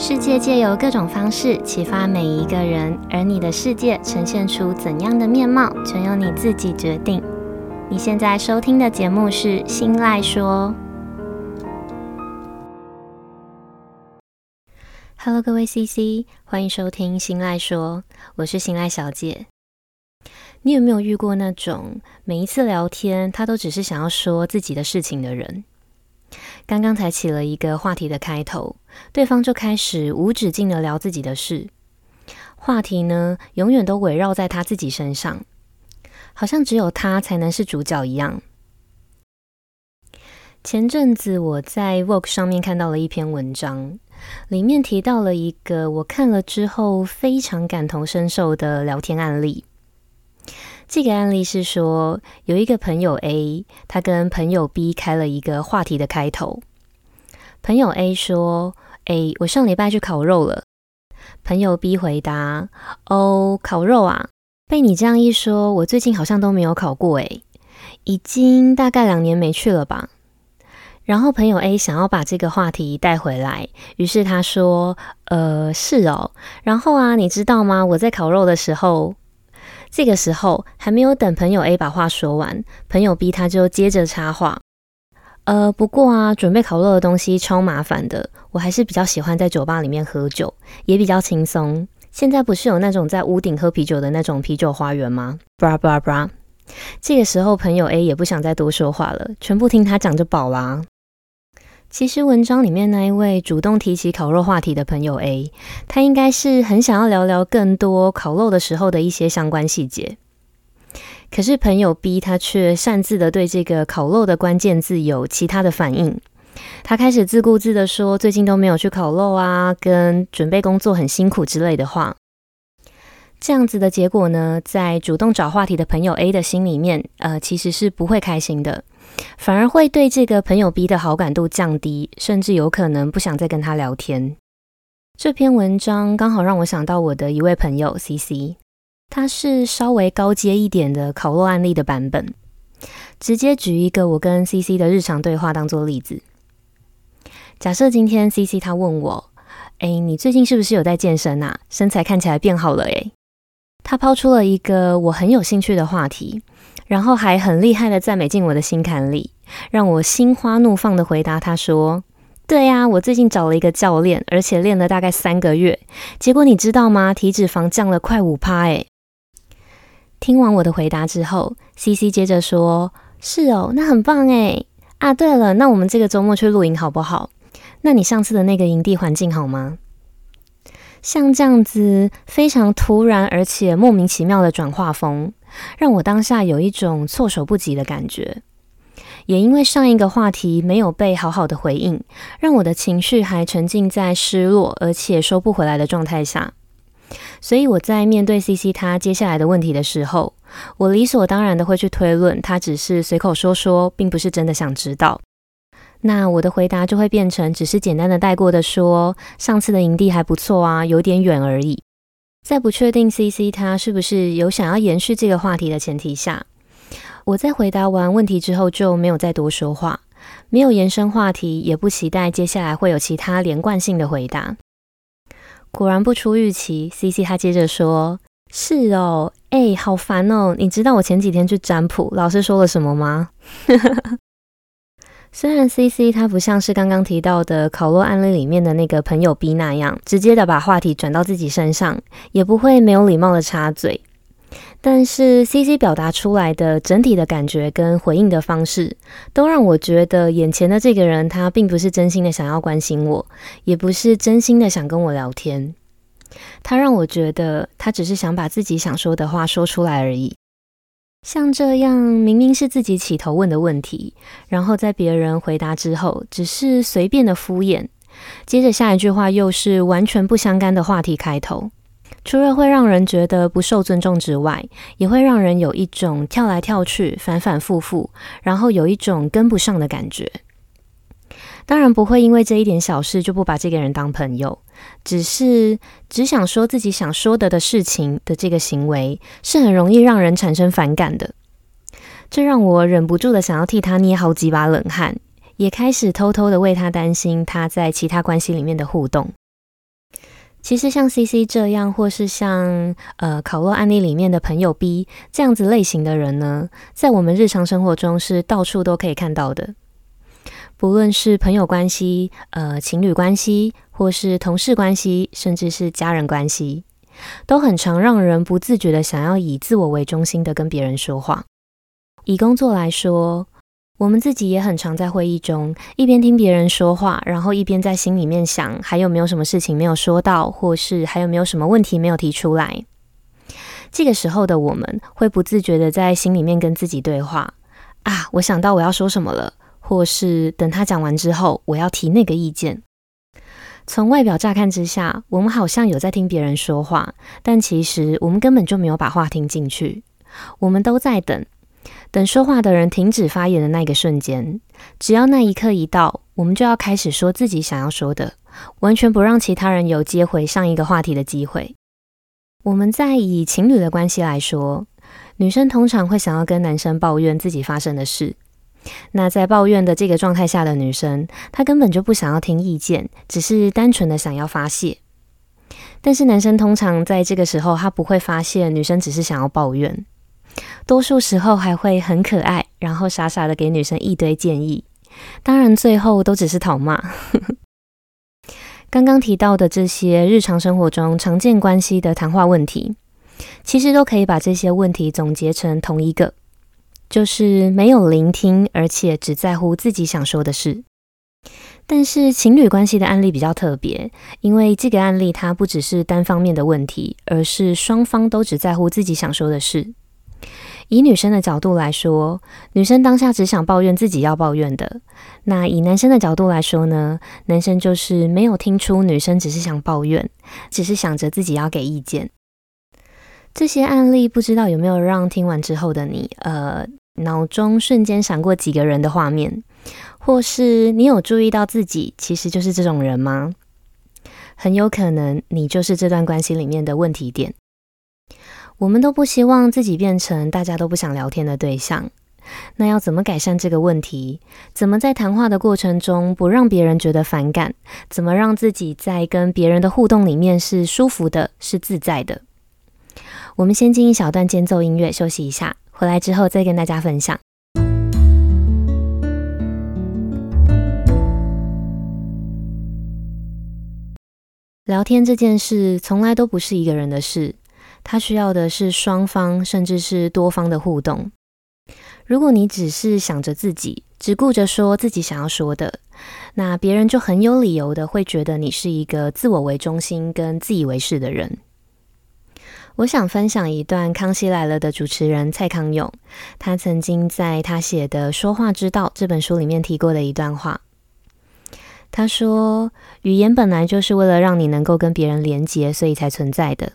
世界借由各种方式启发每一个人，而你的世界呈现出怎样的面貌，全由你自己决定。你现在收听的节目是《新赖说》。Hello，各位 CC，欢迎收听《新赖说》，我是新赖小姐。你有没有遇过那种每一次聊天，他都只是想要说自己的事情的人？刚刚才起了一个话题的开头，对方就开始无止境的聊自己的事，话题呢，永远都围绕在他自己身上，好像只有他才能是主角一样。前阵子我在 Vogue 上面看到了一篇文章，里面提到了一个我看了之后非常感同身受的聊天案例。这个案例是说，有一个朋友 A，他跟朋友 B 开了一个话题的开头。朋友 A 说：“哎，我上礼拜去烤肉了。”朋友 B 回答：“哦，烤肉啊，被你这样一说，我最近好像都没有烤过，哎，已经大概两年没去了吧。”然后朋友 A 想要把这个话题带回来，于是他说：“呃，是哦。然后啊，你知道吗？我在烤肉的时候。”这个时候还没有等朋友 A 把话说完，朋友 B 他就接着插话：“呃，不过啊，准备烤肉的东西超麻烦的，我还是比较喜欢在酒吧里面喝酒，也比较轻松。现在不是有那种在屋顶喝啤酒的那种啤酒花园吗？” bra bra bra。这个时候朋友 A 也不想再多说话了，全部听他讲就饱啦。其实文章里面那一位主动提起烤肉话题的朋友 A，他应该是很想要聊聊更多烤肉的时候的一些相关细节。可是朋友 B 他却擅自的对这个烤肉的关键字有其他的反应，他开始自顾自的说最近都没有去烤肉啊，跟准备工作很辛苦之类的话。这样子的结果呢，在主动找话题的朋友 A 的心里面，呃，其实是不会开心的。反而会对这个朋友 B 的好感度降低，甚至有可能不想再跟他聊天。这篇文章刚好让我想到我的一位朋友 CC，他是稍微高阶一点的烤肉案例的版本。直接举一个我跟 CC 的日常对话当做例子。假设今天 CC 他问我：“哎，你最近是不是有在健身啊？身材看起来变好了诶。”他抛出了一个我很有兴趣的话题。然后还很厉害的赞美进我的心坎里，让我心花怒放的回答他说：“对呀，我最近找了一个教练，而且练了大概三个月，结果你知道吗？体脂肪降了快五趴诶。”听完我的回答之后，CC 接着说：“是哦，那很棒诶。啊，对了，那我们这个周末去露营好不好？那你上次的那个营地环境好吗？”像这样子非常突然而且莫名其妙的转化风。让我当下有一种措手不及的感觉，也因为上一个话题没有被好好的回应，让我的情绪还沉浸在失落而且收不回来的状态下。所以我在面对 CC 他接下来的问题的时候，我理所当然的会去推论，他只是随口说说，并不是真的想知道。那我的回答就会变成只是简单的带过的说，上次的营地还不错啊，有点远而已。在不确定 CC 他是不是有想要延续这个话题的前提下，我在回答完问题之后就没有再多说话，没有延伸话题，也不期待接下来会有其他连贯性的回答。果然不出预期，CC 他接着说：“是哦，哎，好烦哦！你知道我前几天去占卜，老师说了什么吗？”虽然 CC 他不像是刚刚提到的考洛案例里面的那个朋友 B 那样直接的把话题转到自己身上，也不会没有礼貌的插嘴，但是 CC 表达出来的整体的感觉跟回应的方式，都让我觉得眼前的这个人他并不是真心的想要关心我，也不是真心的想跟我聊天，他让我觉得他只是想把自己想说的话说出来而已。像这样，明明是自己起头问的问题，然后在别人回答之后，只是随便的敷衍，接着下一句话又是完全不相干的话题开头，除了会让人觉得不受尊重之外，也会让人有一种跳来跳去、反反复复，然后有一种跟不上的感觉。当然不会因为这一点小事就不把这个人当朋友，只是只想说自己想说的的事情的这个行为是很容易让人产生反感的，这让我忍不住的想要替他捏好几把冷汗，也开始偷偷的为他担心他在其他关系里面的互动。其实像 CC 这样，或是像呃考洛案例里面的朋友 B 这样子类型的人呢，在我们日常生活中是到处都可以看到的。不论是朋友关系、呃情侣关系，或是同事关系，甚至是家人关系，都很常让人不自觉的想要以自我为中心的跟别人说话。以工作来说，我们自己也很常在会议中一边听别人说话，然后一边在心里面想还有没有什么事情没有说到，或是还有没有什么问题没有提出来。这个时候的我们会不自觉的在心里面跟自己对话：啊，我想到我要说什么了，或是等他讲完之后，我要提那个意见。从外表乍看之下，我们好像有在听别人说话，但其实我们根本就没有把话听进去，我们都在等。等说话的人停止发言的那个瞬间，只要那一刻一到，我们就要开始说自己想要说的，完全不让其他人有接回上一个话题的机会。我们在以情侣的关系来说，女生通常会想要跟男生抱怨自己发生的事。那在抱怨的这个状态下的女生，她根本就不想要听意见，只是单纯的想要发泄。但是男生通常在这个时候，他不会发现女生只是想要抱怨。多数时候还会很可爱，然后傻傻的给女生一堆建议，当然最后都只是讨骂。刚刚提到的这些日常生活中常见关系的谈话问题，其实都可以把这些问题总结成同一个，就是没有聆听，而且只在乎自己想说的事。但是情侣关系的案例比较特别，因为这个案例它不只是单方面的问题，而是双方都只在乎自己想说的事。以女生的角度来说，女生当下只想抱怨自己要抱怨的。那以男生的角度来说呢？男生就是没有听出女生只是想抱怨，只是想着自己要给意见。这些案例不知道有没有让听完之后的你，呃，脑中瞬间闪过几个人的画面，或是你有注意到自己其实就是这种人吗？很有可能你就是这段关系里面的问题点。我们都不希望自己变成大家都不想聊天的对象，那要怎么改善这个问题？怎么在谈话的过程中不让别人觉得反感？怎么让自己在跟别人的互动里面是舒服的、是自在的？我们先进一小段间奏音乐休息一下，回来之后再跟大家分享。聊天这件事从来都不是一个人的事。他需要的是双方，甚至是多方的互动。如果你只是想着自己，只顾着说自己想要说的，那别人就很有理由的会觉得你是一个自我为中心跟自以为是的人。我想分享一段《康熙来了》的主持人蔡康永，他曾经在他写的《说话之道》这本书里面提过的一段话。他说：“语言本来就是为了让你能够跟别人连结，所以才存在的。”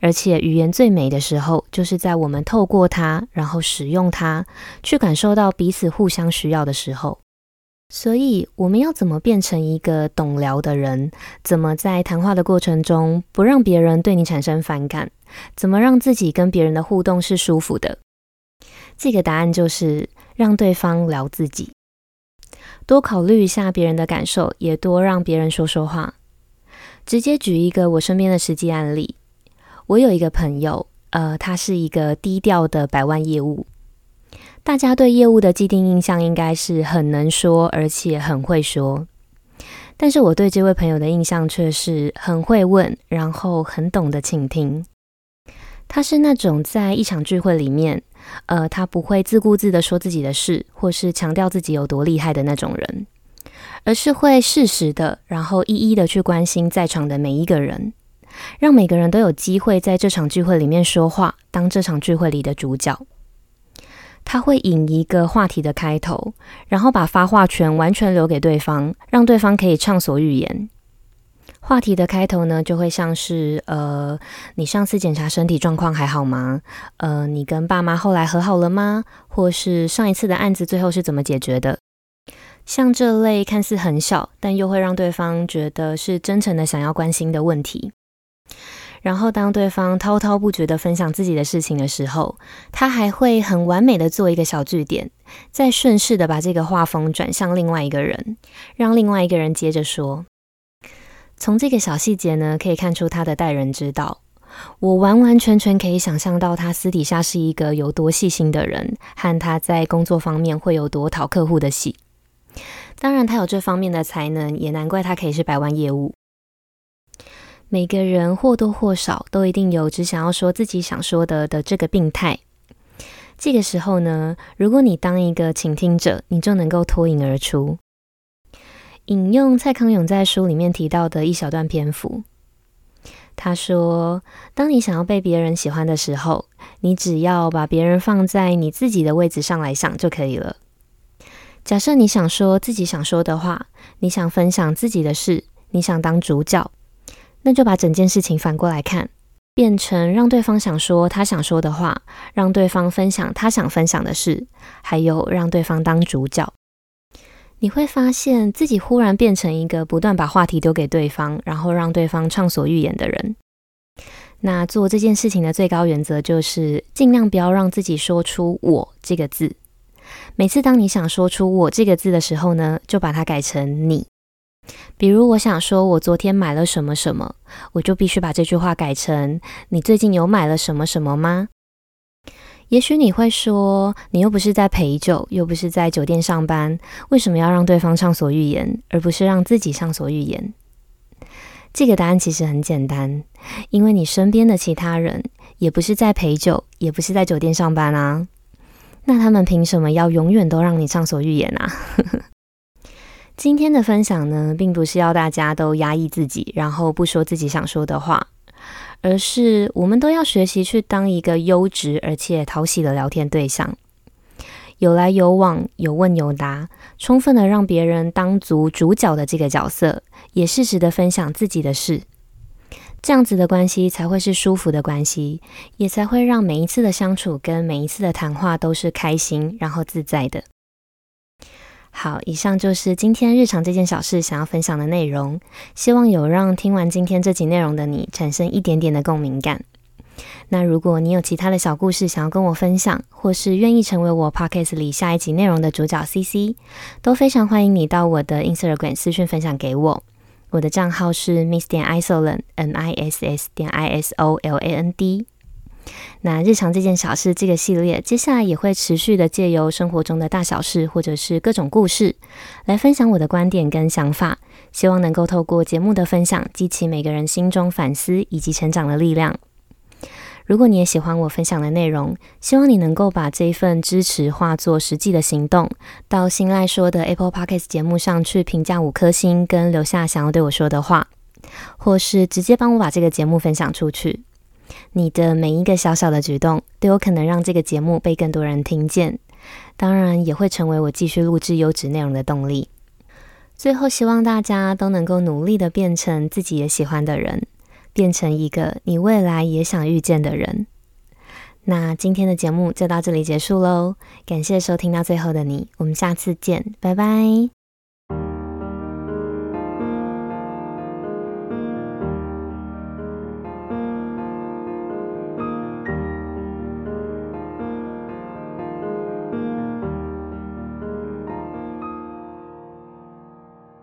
而且语言最美的时候，就是在我们透过它，然后使用它，去感受到彼此互相需要的时候。所以，我们要怎么变成一个懂聊的人？怎么在谈话的过程中不让别人对你产生反感？怎么让自己跟别人的互动是舒服的？这个答案就是让对方聊自己，多考虑一下别人的感受，也多让别人说说话。直接举一个我身边的实际案例。我有一个朋友，呃，他是一个低调的百万业务。大家对业务的既定印象应该是很能说，而且很会说。但是我对这位朋友的印象却是很会问，然后很懂得倾听。他是那种在一场聚会里面，呃，他不会自顾自的说自己的事，或是强调自己有多厉害的那种人，而是会适时的，然后一一的去关心在场的每一个人。让每个人都有机会在这场聚会里面说话，当这场聚会里的主角。他会引一个话题的开头，然后把发话权完全留给对方，让对方可以畅所欲言。话题的开头呢，就会像是：呃，你上次检查身体状况还好吗？呃，你跟爸妈后来和好了吗？或是上一次的案子最后是怎么解决的？像这类看似很小，但又会让对方觉得是真诚的想要关心的问题。然后，当对方滔滔不绝地分享自己的事情的时候，他还会很完美的做一个小句点，再顺势的把这个画风转向另外一个人，让另外一个人接着说。从这个小细节呢，可以看出他的待人之道。我完完全全可以想象到他私底下是一个有多细心的人，和他在工作方面会有多讨客户的喜。当然，他有这方面的才能，也难怪他可以是百万业务。每个人或多或少都一定有只想要说自己想说的的这个病态。这个时候呢，如果你当一个倾听者，你就能够脱颖而出。引用蔡康永在书里面提到的一小段篇幅，他说：“当你想要被别人喜欢的时候，你只要把别人放在你自己的位置上来想就可以了。假设你想说自己想说的话，你想分享自己的事，你想当主角，那就把整件事情反过来看，变成让对方想说他想说的话，让对方分享他想分享的事，还有让对方当主角。”你会发现自己忽然变成一个不断把话题丢给对方，然后让对方畅所欲言的人。那做这件事情的最高原则就是尽量不要让自己说出“我”这个字。每次当你想说出“我”这个字的时候呢，就把它改成“你”。比如我想说我昨天买了什么什么，我就必须把这句话改成“你最近有买了什么什么吗？”也许你会说，你又不是在陪酒，又不是在酒店上班，为什么要让对方畅所欲言，而不是让自己畅所欲言？这个答案其实很简单，因为你身边的其他人也不是在陪酒，也不是在酒店上班啊，那他们凭什么要永远都让你畅所欲言啊？今天的分享呢，并不是要大家都压抑自己，然后不说自己想说的话。而是我们都要学习去当一个优质而且讨喜的聊天对象，有来有往，有问有答，充分的让别人当足主角的这个角色，也适时的分享自己的事，这样子的关系才会是舒服的关系，也才会让每一次的相处跟每一次的谈话都是开心然后自在的。好，以上就是今天日常这件小事想要分享的内容，希望有让听完今天这集内容的你产生一点点的共鸣感。那如果你有其他的小故事想要跟我分享，或是愿意成为我 Podcast 里下一集内容的主角 CC，都非常欢迎你到我的 Instagram 私讯分享给我。我的账号是 Miss 点 Isoland，M I S S 点 I S O L A N D。那日常这件小事这个系列，接下来也会持续的借由生活中的大小事，或者是各种故事，来分享我的观点跟想法，希望能够透过节目的分享，激起每个人心中反思以及成长的力量。如果你也喜欢我分享的内容，希望你能够把这一份支持化作实际的行动，到新赖说的 Apple Podcast 节目上去评价五颗星，跟留下想要对我说的话，或是直接帮我把这个节目分享出去。你的每一个小小的举动，都有可能让这个节目被更多人听见，当然也会成为我继续录制优质内容的动力。最后，希望大家都能够努力的变成自己也喜欢的人，变成一个你未来也想遇见的人。那今天的节目就到这里结束喽，感谢收听到最后的你，我们下次见，拜拜。